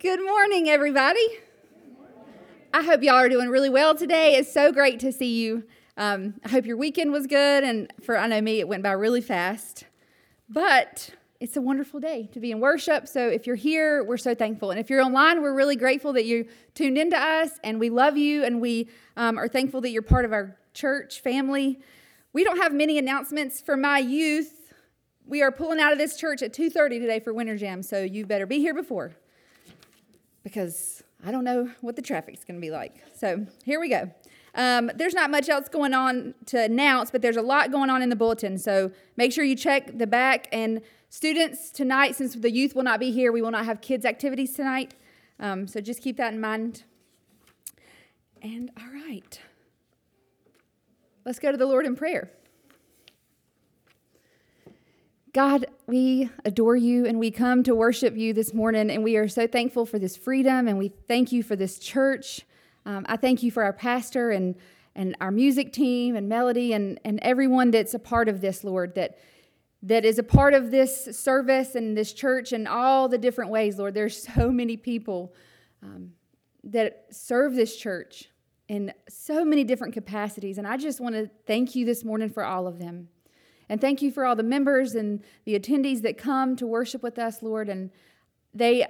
Good morning, everybody. I hope y'all are doing really well today. It's so great to see you. Um, I hope your weekend was good, and for I know me, it went by really fast. But it's a wonderful day to be in worship. So if you're here, we're so thankful. And if you're online, we're really grateful that you tuned into us, and we love you, and we um, are thankful that you're part of our church family. We don't have many announcements for my youth. We are pulling out of this church at 2:30 today for Winter Jam, so you better be here before because I don't know what the traffic's going to be like. So here we go. Um, there's not much else going on to announce, but there's a lot going on in the bulletin. So make sure you check the back. And students, tonight, since the youth will not be here, we will not have kids' activities tonight. Um, so just keep that in mind. And all right, let's go to the Lord in prayer. God, we adore you and we come to worship you this morning, and we are so thankful for this freedom and we thank you for this church. Um, I thank you for our pastor and, and our music team and Melody and, and everyone that's a part of this, Lord, that, that is a part of this service and this church in all the different ways, Lord. There's so many people um, that serve this church in so many different capacities, and I just want to thank you this morning for all of them. And thank you for all the members and the attendees that come to worship with us, Lord. And they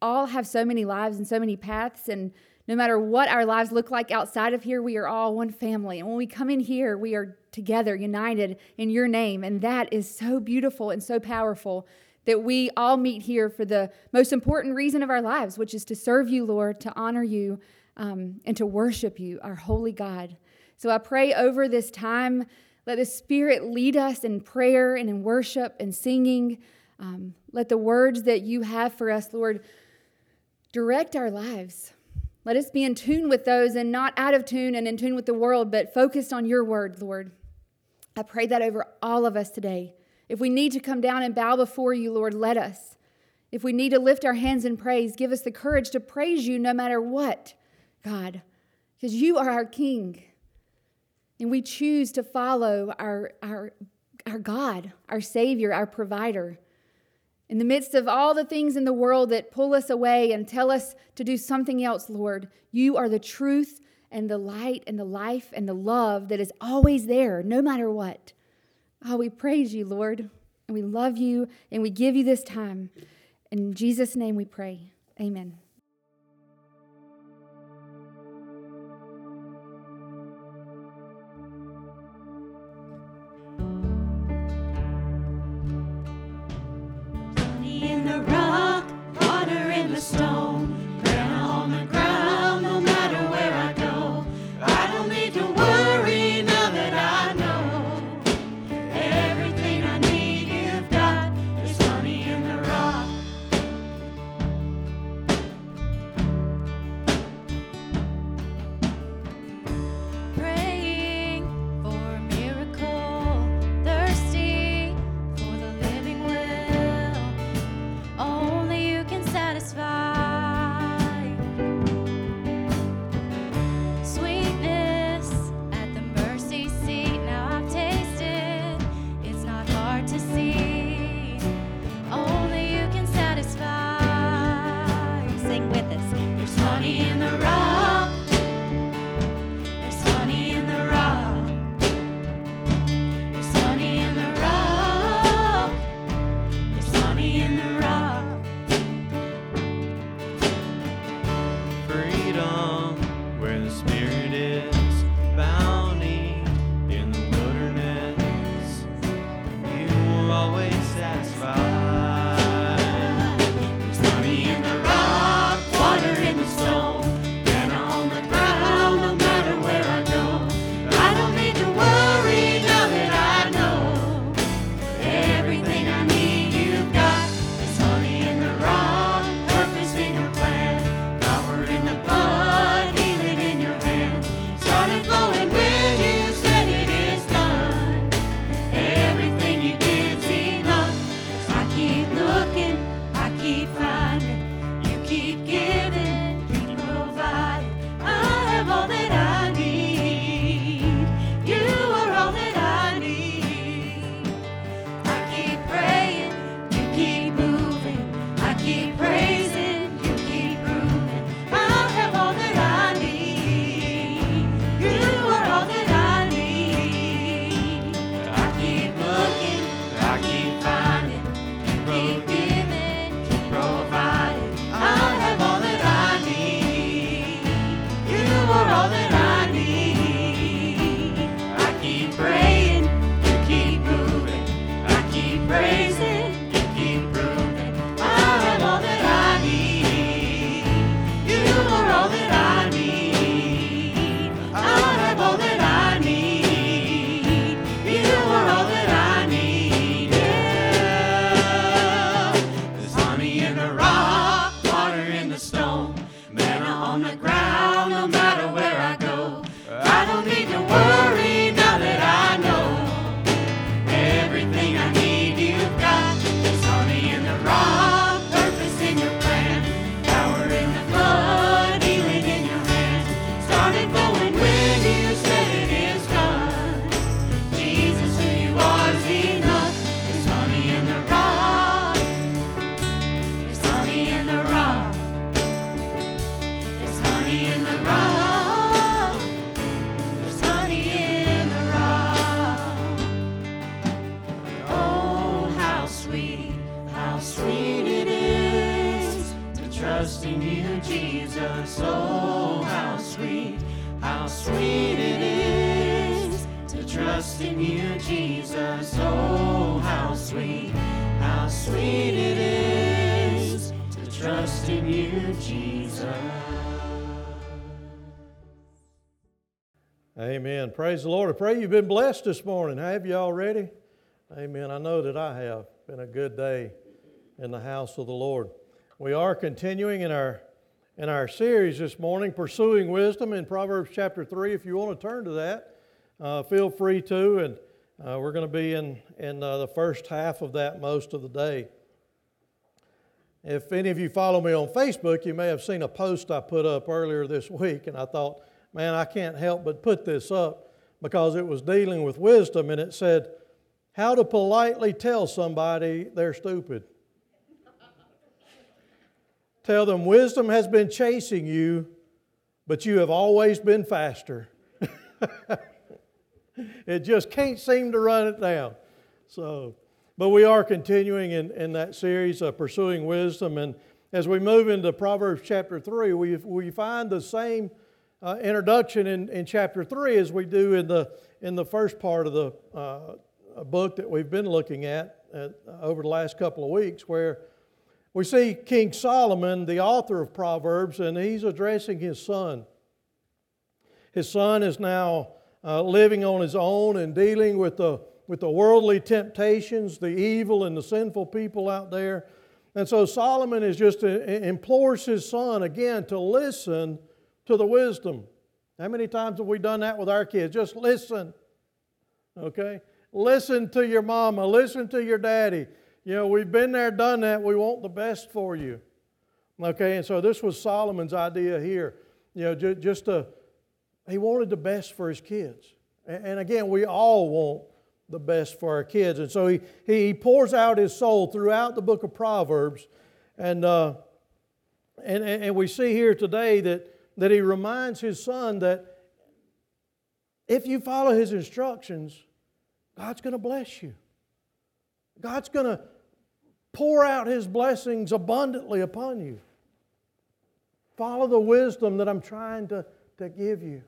all have so many lives and so many paths. And no matter what our lives look like outside of here, we are all one family. And when we come in here, we are together, united in your name. And that is so beautiful and so powerful that we all meet here for the most important reason of our lives, which is to serve you, Lord, to honor you, um, and to worship you, our holy God. So I pray over this time let the Spirit lead us in prayer and in worship and singing. Um, let the words that you have for us, Lord, direct our lives. Let us be in tune with those and not out of tune and in tune with the world, but focused on your word, Lord. I pray that over all of us today. If we need to come down and bow before you, Lord, let us. If we need to lift our hands in praise, give us the courage to praise you no matter what, God, because you are our King. And we choose to follow our, our, our God, our Savior, our provider. In the midst of all the things in the world that pull us away and tell us to do something else, Lord, you are the truth and the light and the life and the love that is always there, no matter what. Oh, we praise you, Lord, and we love you, and we give you this time. In Jesus' name we pray. Amen. Praise the Lord. I pray you've been blessed this morning. Have you already? Amen. I know that I have. Been a good day in the house of the Lord. We are continuing in our in our series this morning, Pursuing Wisdom in Proverbs chapter 3. If you want to turn to that, uh, feel free to. And uh, we're going to be in, in uh, the first half of that most of the day. If any of you follow me on Facebook, you may have seen a post I put up earlier this week, and I thought, man, I can't help but put this up because it was dealing with wisdom, and it said, How to politely tell somebody they're stupid. tell them wisdom has been chasing you, but you have always been faster. it just can't seem to run it down. So, but we are continuing in, in that series of pursuing wisdom. And as we move into Proverbs chapter 3, we, we find the same uh, introduction in, in chapter 3 as we do in the, in the first part of the uh, book that we've been looking at uh, over the last couple of weeks, where we see King Solomon, the author of Proverbs, and he's addressing his son. His son is now uh, living on his own and dealing with the, with the worldly temptations, the evil and the sinful people out there. And so Solomon is just uh, implores his son again to listen to the wisdom. How many times have we done that with our kids? Just listen. Okay? Listen to your mama, listen to your daddy. You know, we've been there, done that. We want the best for you. Okay, and so this was Solomon's idea here. You know, just, just to, he wanted the best for his kids. And, and again, we all want the best for our kids. And so he, he pours out his soul throughout the book of Proverbs. And, uh, and, and we see here today that, that he reminds his son that if you follow his instructions, God's going to bless you. God's going to pour out his blessings abundantly upon you. Follow the wisdom that I'm trying to, to give you.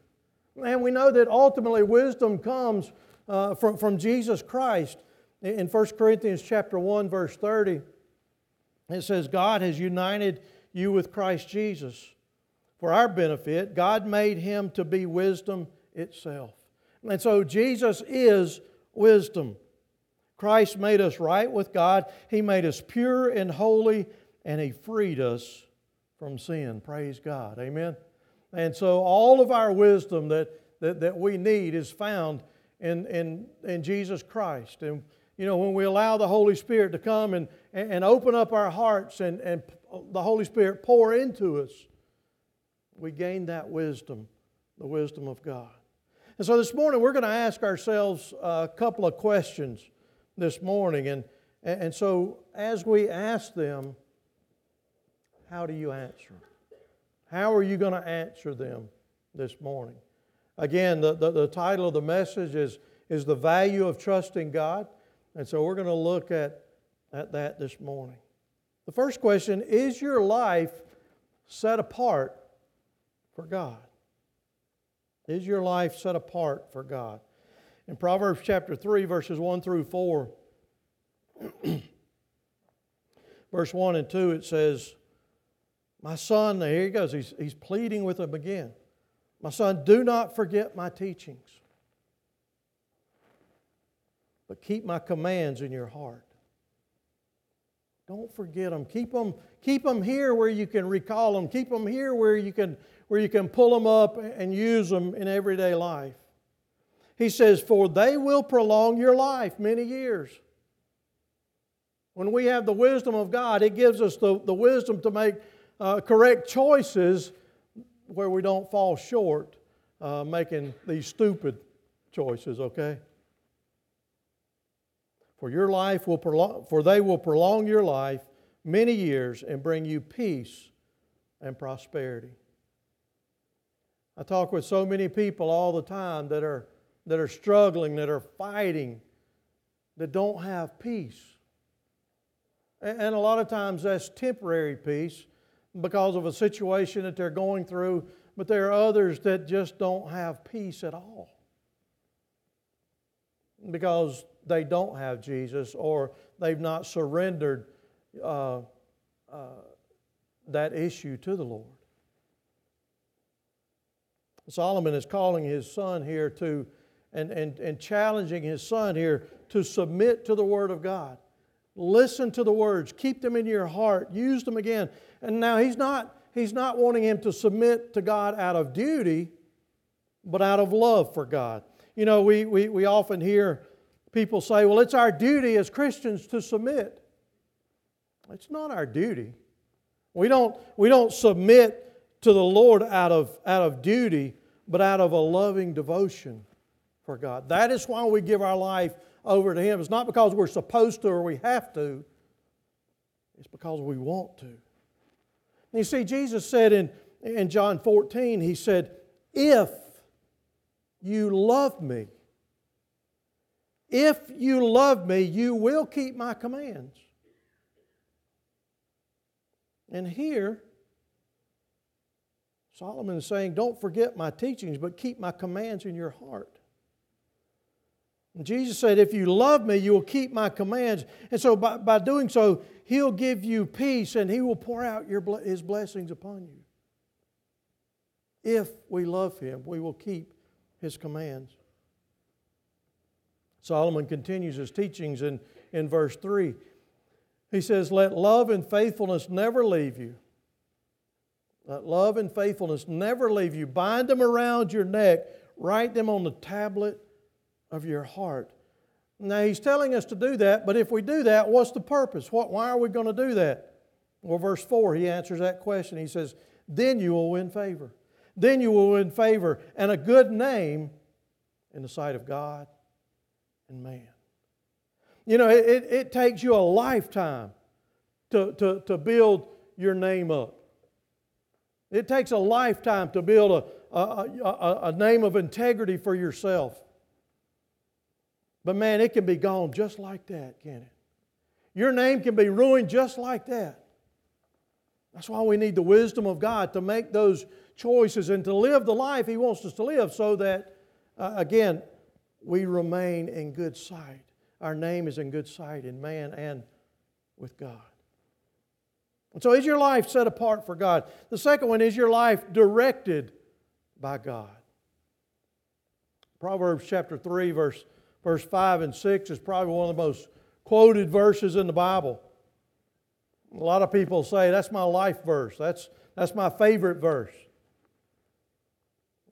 And we know that ultimately wisdom comes uh, from, from Jesus Christ. In 1 Corinthians chapter 1, verse 30, it says, God has united you with Christ Jesus. For our benefit, God made him to be wisdom itself. And so Jesus is wisdom. Christ made us right with God. He made us pure and holy, and He freed us from sin. Praise God. Amen. And so all of our wisdom that, that, that we need is found in, in, in Jesus Christ. And you know, when we allow the Holy Spirit to come and, and open up our hearts and, and the Holy Spirit pour into us, we gain that wisdom, the wisdom of God. And so this morning we're going to ask ourselves a couple of questions this morning. And, and so as we ask them, how do you answer? How are you going to answer them this morning? Again, the, the, the, title of the message is, is The Value of Trusting God. And so we're going to look at, at that this morning. The first question is your life set apart for God? Is your life set apart for God? In Proverbs chapter 3, verses 1 through 4, verse 1 and 2, it says, My son, here he goes, he's, he's pleading with him again. My son, do not forget my teachings, but keep my commands in your heart. Don't forget them. Keep them, keep them here where you can recall them. Keep them here where you can, where you can pull them up and use them in everyday life. He says, For they will prolong your life many years. When we have the wisdom of God, it gives us the, the wisdom to make uh, correct choices where we don't fall short uh, making these stupid choices, okay? For your life will prolong, for they will prolong your life many years and bring you peace and prosperity. I talk with so many people all the time that are, that are struggling, that are fighting, that don't have peace. And a lot of times that's temporary peace because of a situation that they're going through, but there are others that just don't have peace at all because they don't have Jesus or they've not surrendered uh, uh, that issue to the Lord. Solomon is calling his son here to, and, and, and challenging his son here to submit to the Word of God. Listen to the words, keep them in your heart, use them again. And now he's not, he's not wanting him to submit to God out of duty, but out of love for God. You know, we, we, we often hear people say, well, it's our duty as Christians to submit. It's not our duty. We don't, we don't submit to the Lord out of, out of duty, but out of a loving devotion for God. That is why we give our life over to Him. It's not because we're supposed to or we have to, it's because we want to. And you see, Jesus said in, in John 14, He said, If you love me, if you love me, you will keep my commands. And here, Solomon is saying, Don't forget my teachings, but keep my commands in your heart. And Jesus said, If you love me, you will keep my commands. And so by, by doing so, He'll give you peace and He will pour out your, His blessings upon you. If we love Him, we will keep His commands. Solomon continues his teachings in, in verse 3. He says, Let love and faithfulness never leave you. Let love and faithfulness never leave you. Bind them around your neck, write them on the tablet of your heart. Now, he's telling us to do that, but if we do that, what's the purpose? What, why are we going to do that? Well, verse 4, he answers that question. He says, Then you will win favor. Then you will win favor and a good name in the sight of God and man. You know, it, it takes you a lifetime to, to, to build your name up. It takes a lifetime to build a, a, a, a name of integrity for yourself. But man, it can be gone just like that, can it? Your name can be ruined just like that. That's why we need the wisdom of God to make those choices and to live the life He wants us to live so that, uh, again, we remain in good sight. Our name is in good sight in man and with God. And so, is your life set apart for God? The second one is your life directed by God. Proverbs chapter 3, verse, verse 5 and 6 is probably one of the most quoted verses in the Bible. A lot of people say that's my life verse, that's, that's my favorite verse.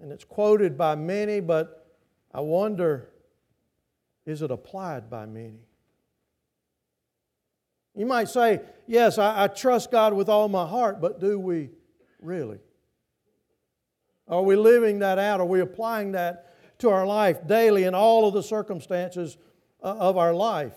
And it's quoted by many, but I wonder is it applied by many? You might say, Yes, I, I, trust God with all my heart, but do we really? Are we living that out? Are we applying that to our life daily in all of the circumstances uh, of our life?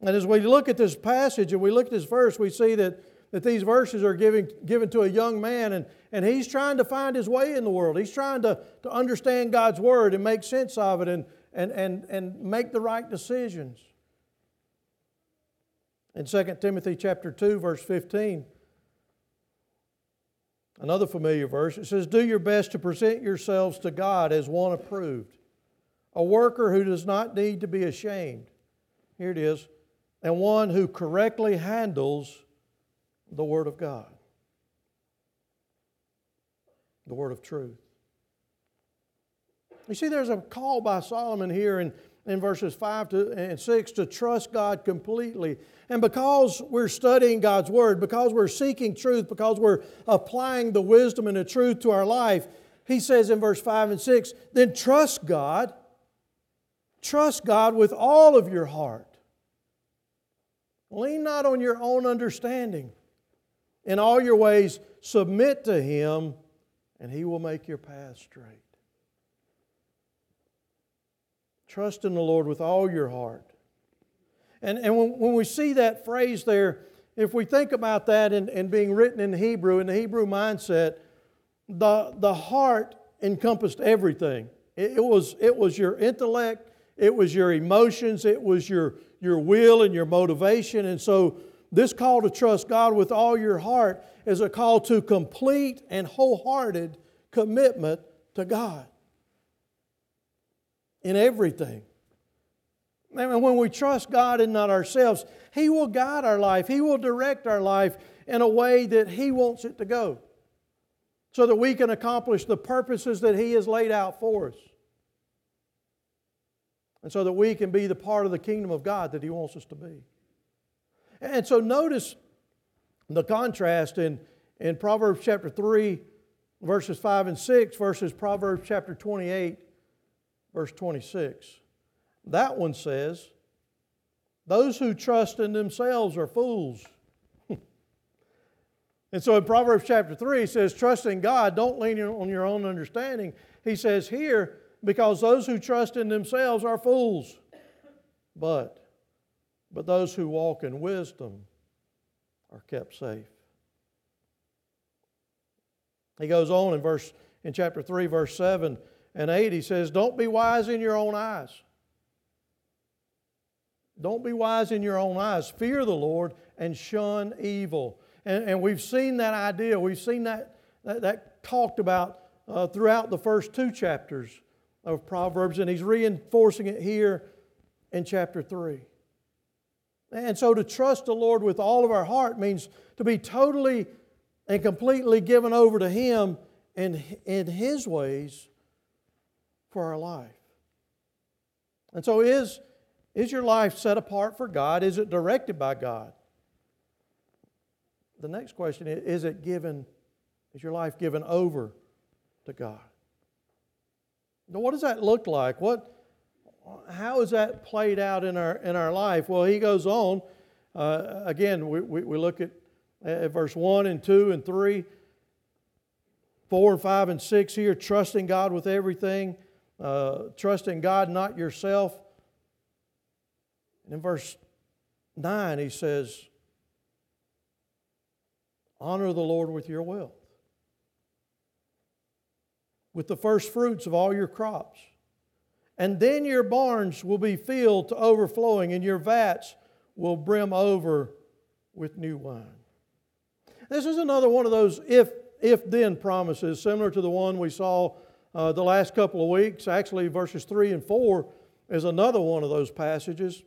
And as we look at this passage and we look at this verse, we see that that these verses are giving, given to a young man, and, and he's trying to find his way in the world. He's trying to, to understand God's Word and make sense of it and, and, and, and make the right decisions. In 2 Timothy chapter 2, verse 15, another familiar verse, it says, Do your best to present yourselves to God as one approved, a worker who does not need to be ashamed. Here it is, and one who correctly handles the Word of God, the Word of truth. You see, there's a call by Solomon here in, in verses 5 to, and 6 to trust God completely. And because we're studying God's Word, because we're seeking truth, because we're applying the wisdom and the truth to our life, he says in verse 5 and 6 then trust God. Trust God with all of your heart. Lean not on your own understanding. In all your ways, submit to Him, and He will make your path straight. Trust in the Lord with all your heart. And, and when, when we see that phrase there, if we think about that and, and being written in Hebrew, in the Hebrew mindset, the, the heart encompassed everything. It, it, was, it was your intellect, it was your emotions, it was your, your will and your motivation. And so, this call to trust God with all your heart is a call to complete and wholehearted commitment to God in everything. And when we trust God and not ourselves, He will guide our life, He will direct our life in a way that He wants it to go so that we can accomplish the purposes that He has laid out for us. And so that we can be the part of the kingdom of God that He wants us to be. And so notice the contrast in, in Proverbs chapter 3, verses 5 and 6, versus Proverbs chapter 28, verse 26. That one says, Those who trust in themselves are fools. and so in Proverbs chapter 3, he says, Trust in God, don't lean on your own understanding. He says here, Because those who trust in themselves are fools. But, but those who walk in wisdom are kept safe. He goes on in verse in chapter 3 verse 7 and 8 he says don't be wise in your own eyes don't be wise in your own eyes. Fear the Lord and shun evil. And, and we've seen that idea, we've seen that, that, that talked about uh, throughout the first two chapters of Proverbs, and he's reinforcing it here in chapter 3. And so to trust the Lord with all of our heart means to be totally and completely given over to Him in, in His ways for our life. And so is is your life set apart for God? Is it directed by God? The next question is Is it given, is your life given over to God? Now, what does that look like? What, how is that played out in our, in our life? Well, he goes on. Uh, again, we, we, we, look at, at verse 1 and 2 and 3, 4 and 5 and 6 here, trusting God with everything, uh, trusting God, not yourself. And in verse 9, he says, Honor the Lord with your wealth, with the first fruits of all your crops. And then your barns will be filled to overflowing, and your vats will brim over with new wine. This is another one of those if, if then promises, similar to the one we saw uh, the last couple of weeks. Actually, verses 3 and 4 is another one of those passages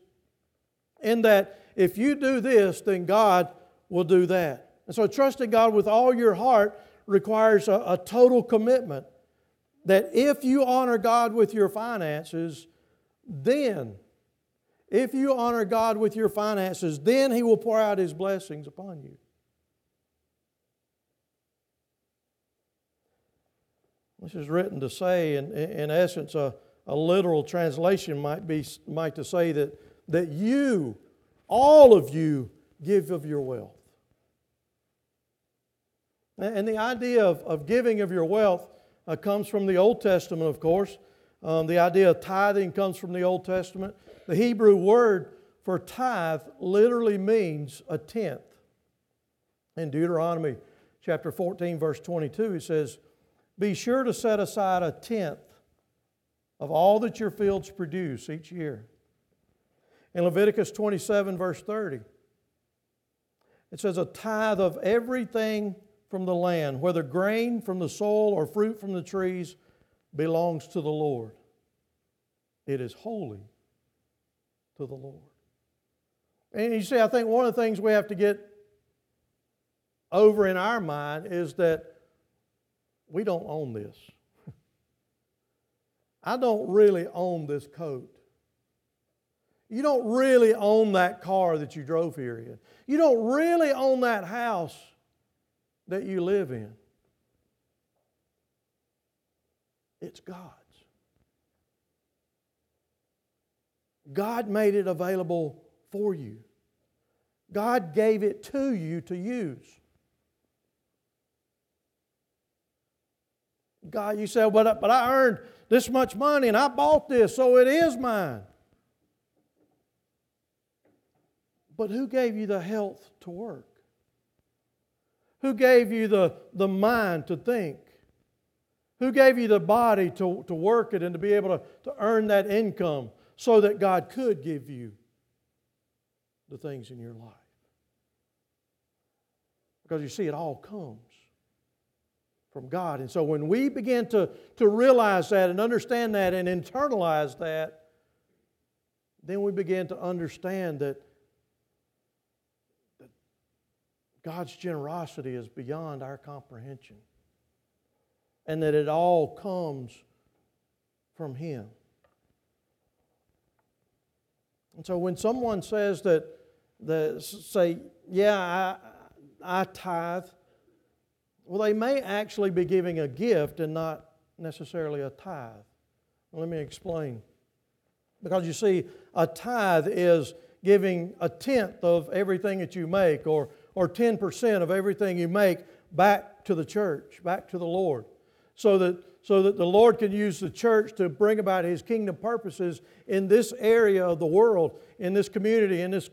in that if you do this, then God will do that. And so trusting God with all your heart requires a, a total commitment that if you honor God with your finances, then, if you honor God with your finances, then He will pour out His blessings upon you. This is written to say, in, in essence, a, a literal translation might be might to say that that you, all of you, give of your wealth. And the idea of, of giving of your wealth uh, comes from the Old Testament, of course. Um, the idea of tithing comes from the Old Testament. The Hebrew word for tithe literally means a tenth. In Deuteronomy chapter 14, verse 22, it says, Be sure to set aside a tenth of all that your fields produce each year in Leviticus 27, verse 30, it says, A tithe of everything from the land, whether grain from the soil or fruit from the trees, belongs to the Lord. It is holy to the Lord. And you see, I think one of the things we have to get over in our mind is that we don't own this. I don't really own this coat. You don't really own that car that you drove here in. You don't really own that house that you live in. It's God's. God made it available for you. God gave it to you to use. God, you say, but, but I earned this much money and I bought this, so it is mine. But who gave you the health to work? Who gave you the, the mind to think? Who gave you the body to, to work it and to be able to, to earn that income so that God could give you the things in your life? Because you see, it all comes from God. And so when we begin to, to realize that and understand that and internalize that, then we begin to understand that, that God's generosity is beyond our comprehension and that it all comes from Him. And so when someone says that, that say, yeah, I, I tithe, well, they may actually be giving a gift and not necessarily a tithe. Let me explain. Because you see, a tithe is giving a tenth of everything that you make or, or 10% of everything you make back to the church, back to the Lord, so that, so that the Lord can use the church to bring about His kingdom purposes in this area of the world, in this community, in this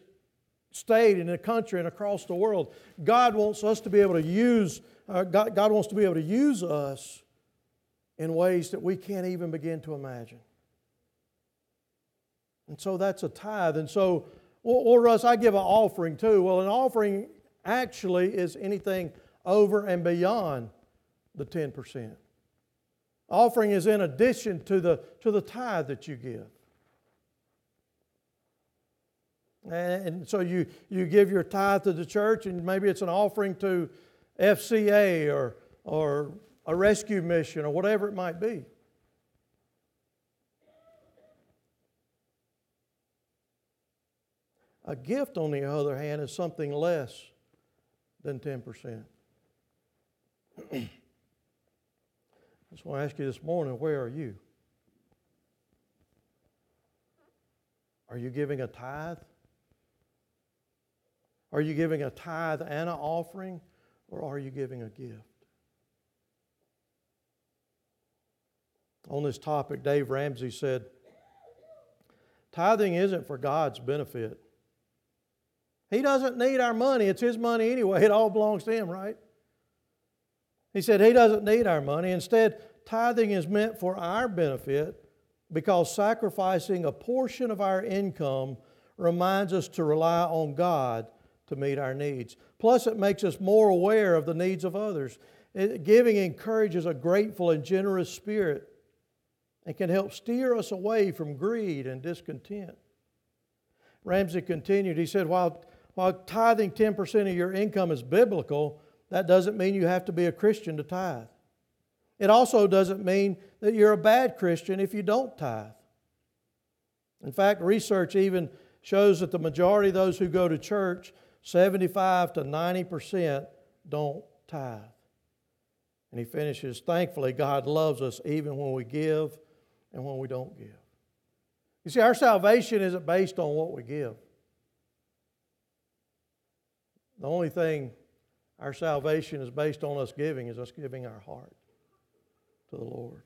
state, in the country, and across the world. God wants us to be able to use uh, God, God wants to be able to use us in ways that we can't even begin to imagine. And so that's a tithe. And so, or Russ, I give an offering too. Well, an offering actually is anything over and beyond the 10%. Offering is in addition to the, to the tithe that you give. And so you, you give your tithe to the church, and maybe it's an offering to FCA or, or a rescue mission or whatever it might be. A gift, on the other hand, is something less than 10%. I just want to ask you this morning where are you? Are you giving a tithe? Are you giving a tithe and an offering? Or are you giving a gift? On this topic, Dave Ramsey said, Tithing isn't for God's benefit. He doesn't need our money. It's His money anyway. It all belongs to Him, right? He said He doesn't need our money. Instead, tithing is meant for our benefit because sacrificing a portion of our income reminds us to rely on God to meet our needs. Plus, it makes us more aware of the needs of others. It, giving encourages a grateful and generous spirit and can help steer us away from greed and discontent. Ramsey continued, he said, while, while tithing 10% of your income is biblical, that doesn't mean you have to be a Christian to tithe. It also doesn't mean that you're a bad Christian if you don't tithe. In fact, research even shows that the majority of those who go to church 75 to 90% don't tithe. And he finishes, thankfully, God loves us even when we give and when we don't give. You see, our salvation isn't based on what we give. The only thing our salvation is based on us giving is us giving our heart to the Lord.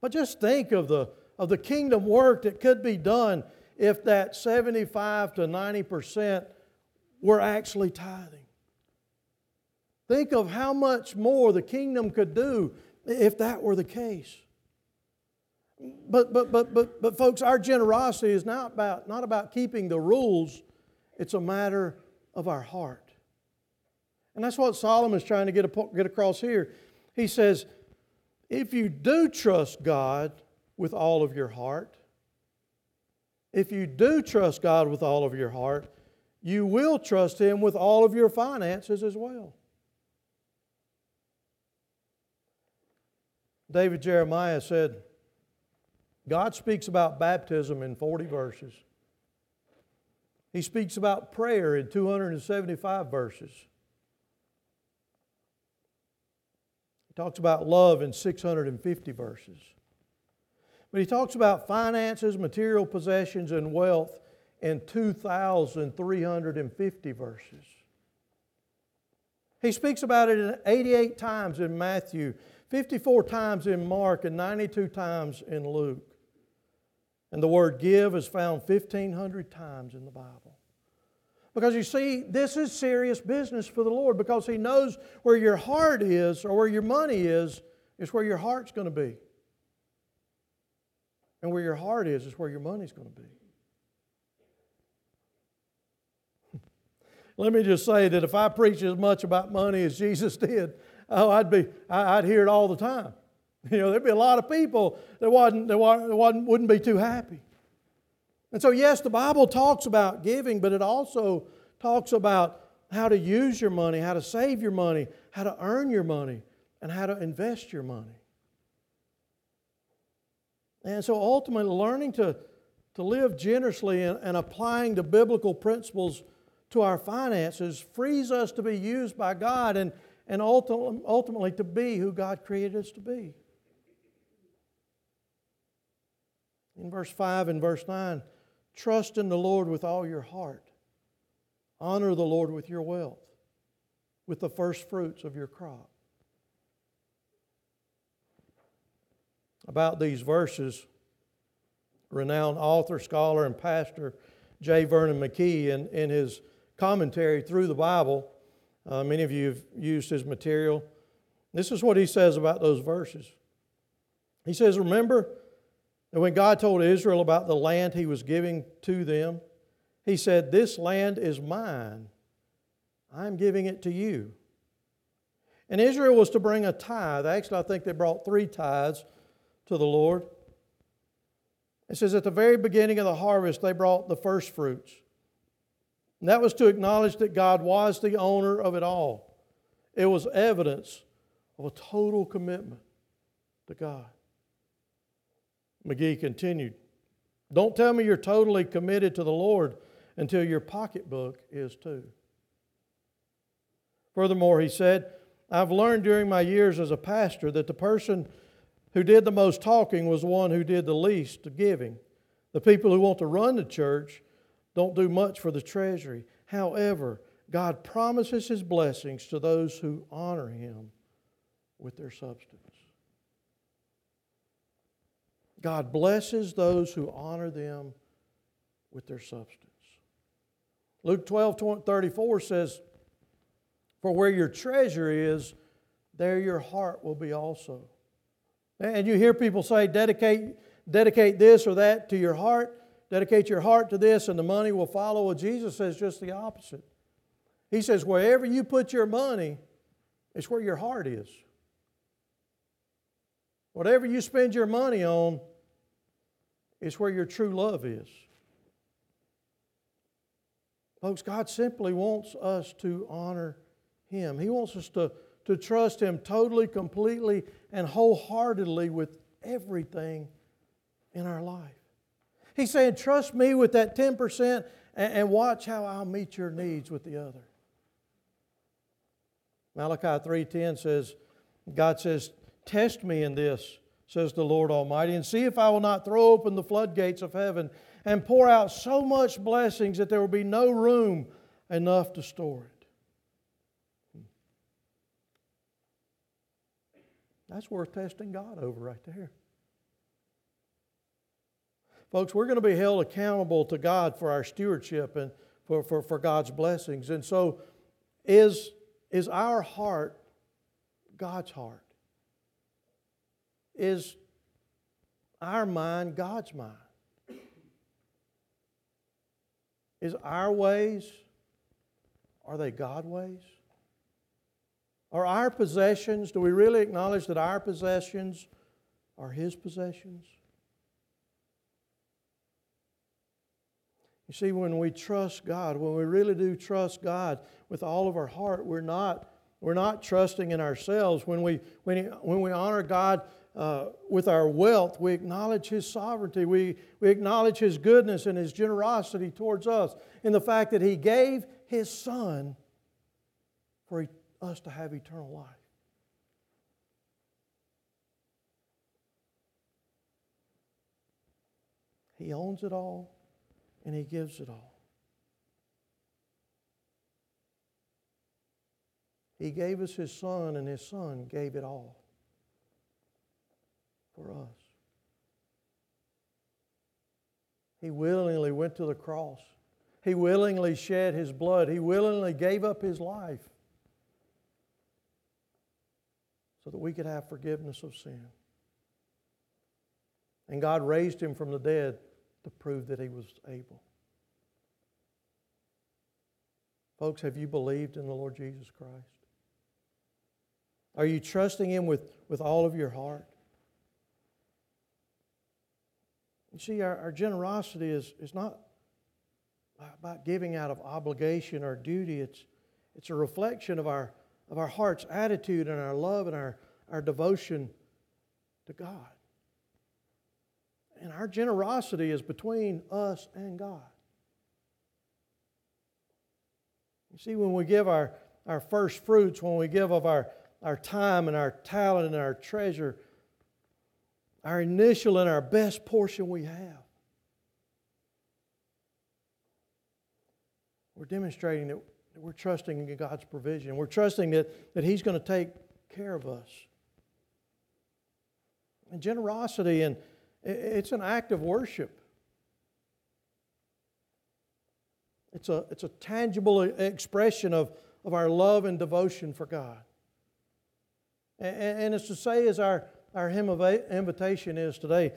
But just think of the, of the kingdom work that could be done if that 75 to 90 percent were actually tithing. Think of how much more the kingdom could do if that were the case. But, but, but, but, but folks, our generosity is not about, not about keeping the rules, it's a matter of our heart. And that's what Solomon's trying to get, get across here. He says, if you do trust God with all of your heart, if you do trust God with all of your heart, you will trust Him with all of your finances as well. David Jeremiah said, God speaks about baptism in 40 verses. He speaks about prayer in 275 verses. He talks about love in 650 verses. But he talks about finances, material possessions, and wealth in 2,350 verses. He speaks about it 88 times in Matthew, 54 times in Mark, and 92 times in Luke. And the word give is found 1,500 times in the Bible. Because you see, this is serious business for the Lord because He knows where your heart is or where your money is, is where your heart's going to be. And where your heart is, is where your money's going to be. Let me just say that if I preached as much about money as Jesus did, oh, I'd, be, I'd hear it all the time. You know, there'd be a lot of people that, wasn't, that wasn't, wouldn't be too happy. And so, yes, the Bible talks about giving, but it also talks about how to use your money, how to save your money, how to earn your money, and how to invest your money. And so, ultimately, learning to, to live generously and, and applying the biblical principles to our finances frees us to be used by God and, and ultimately to be who God created us to be. In verse 5 and verse 9, trust in the Lord with all your heart. Honor the Lord with your wealth, with the first fruits of your crop. About these verses, renowned author, scholar, and pastor J. Vernon McGee, in, in his commentary through the Bible. Uh, many of you have used his material. This is what he says about those verses. He says, Remember that when God told Israel about the land he was giving to them, he said, This land is mine. I'm giving it to you. And Israel was to bring a tithe. Actually, I think they brought three tithes to the Lord. It says at the very beginning of the harvest, they brought the first fruits. And that was to acknowledge that God was the owner of it all. It was evidence of a total commitment to God. McGee continued Don't tell me you're totally committed to the Lord until your pocketbook is too. Furthermore, he said, I've learned during my years as a pastor that the person who did the most talking was the one who did the least giving. The people who want to run the church don't do much for the treasury. However, God promises His blessings to those who honor Him with their substance. God blesses those who honor them with their substance. Luke 12 34 says, For where your treasure is, there your heart will be also. And you hear people say, dedicate, dedicate this or that to your heart. Dedicate your heart to this and the money will follow. Well, Jesus says just the opposite. He says, wherever you put your money, it's where your heart is. Whatever you spend your money on, is where your true love is. Folks, God simply wants us to honor Him. He wants us to, to trust Him totally, completely, and wholeheartedly with everything in our life. He's saying, trust me with that 10% and, watch how I'll meet your needs with the other. Malachi 3:10 says, God says, Test me in this, says the Lord Almighty, and see if I will not throw open the floodgates of heaven and pour out so much blessings that there will be no room enough to store it. Hmm. That's worth testing God over right there. Folks, we're going to be held accountable to God for our stewardship and for, for, for God's blessings. And so, is, is our heart God's heart? Is our mind God's mind? Is our ways, are they God ways? Are our possessions, do we really acknowledge that our possessions are His possessions? You see, when we trust God, when we really do trust God with all of our heart, we're not, we're not trusting in ourselves. When we, when, when we honor God uh, with our wealth, we acknowledge His sovereignty. We, we acknowledge His goodness and His generosity towards us in the fact that He gave His Son for us to have eternal life. He owns it all and He gives it all. He gave us His Son, and His Son gave it all for us. He willingly went to the cross. He willingly shed His blood. He willingly gave up His life so that we could have forgiveness of sin. And God raised Him from the dead to prove that He was able. Folks, have you believed in the Lord Jesus Christ? Are you trusting Him with, with all of your heart? You see, our, our generosity is, is not about giving out of obligation or duty, it's, it's a reflection of our, of our heart's attitude and our love and our, our devotion to God. And our generosity is between us and God. You see, when we give our, our first fruits, when we give of our, our time and our talent and our treasure, our initial and our best portion we have. We're demonstrating that we're trusting in God's provision. We're trusting that, that He's going to take care of us. And generosity, and it's an act of worship. It's a, it's a tangible expression of, of our love and devotion for God. And, and it's to say, as our, our hymn of invitation is today,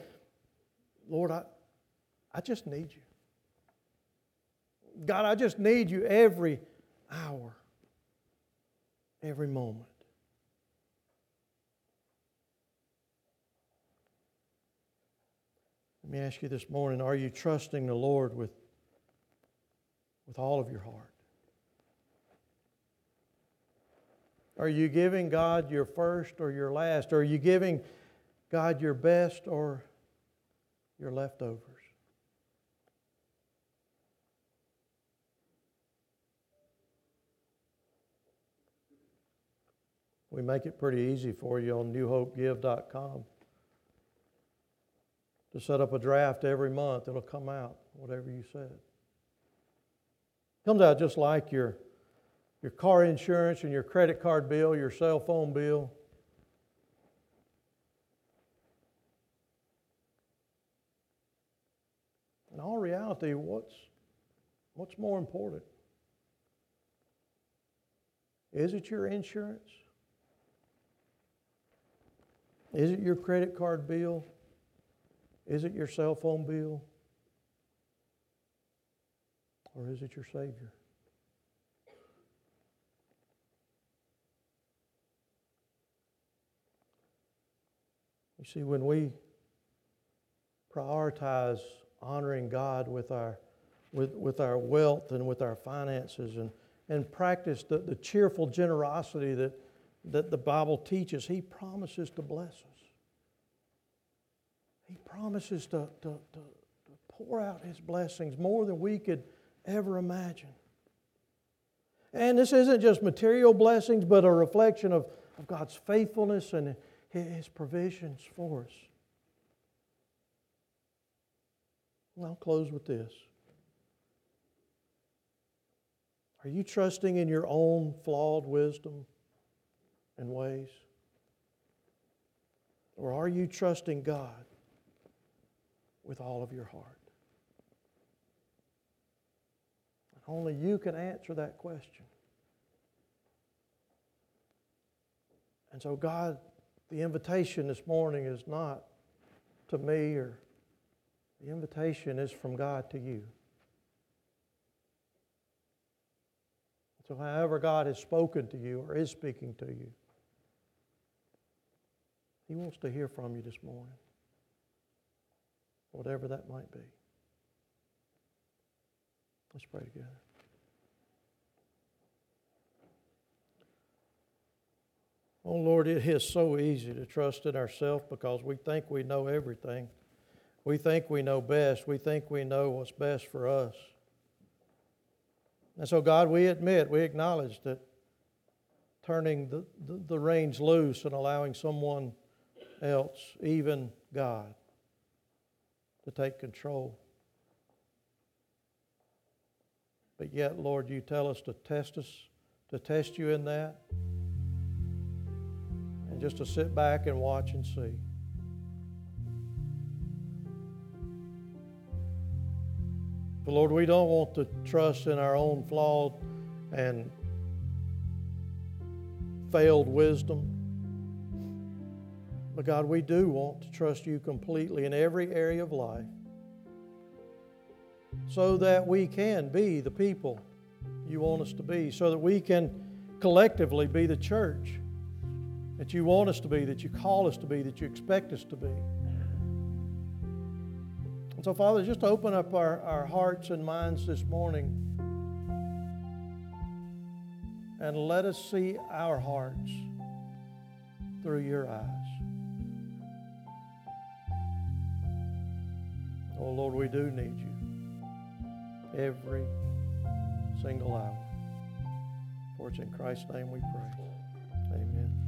Lord, I, I just need you. God, I just need you every hour, every moment. Let me ask you this morning are you trusting the Lord with, with all of your heart? Are you giving God your first or your last? Are you giving God your best or your leftovers? We make it pretty easy for you on newhopegive.com to set up a draft every month. It'll come out, whatever you said. Comes out just like your your car insurance and your credit card bill, your cell phone bill. In all reality, what's, what's more important? Is it your insurance? Is it your credit card bill? Is it your cell phone bill? Or is it your Savior? You see, when we prioritize honoring God with our, with, with our wealth and with our finances and, and practice the, the cheerful generosity that, that the Bible teaches, He promises to bless us. He promises to, to, to, to pour out His blessings more than we could ever imagine. And this isn't just material blessings, but a reflection of, of God's faithfulness and his provisions for us. And I'll close with this. Are you trusting in your own flawed wisdom and ways? Or are you trusting God with all of your heart? And only you can answer that question. And so, God, the invitation this morning is not to me or the invitation is from God to you. So, however, God has spoken to you or is speaking to you, He wants to hear from you this morning, whatever that might be. Let's pray together. Oh Lord, it is so easy to trust in ourselves because we think we know everything. We think we know best. We think we know what's best for us. And so, God, we admit, we acknowledge that turning the, the, the reins loose and allowing someone else, even God, to take control. But yet, Lord, you tell us to test us, to test you in that, and just to sit back and watch and see. But Lord, we don't want to trust in our own flawed and failed wisdom. But God, we do want to trust you completely in every area of life so that we can be the people you want us to be, so that we can collectively be the church that you want us to be, that you call us to be, that you expect us to be. And so, Father, just open up our, our hearts and minds this morning and let us see our hearts through your eyes. Oh, Lord, we do need you every single hour. For it's in Christ's name we pray. Amen.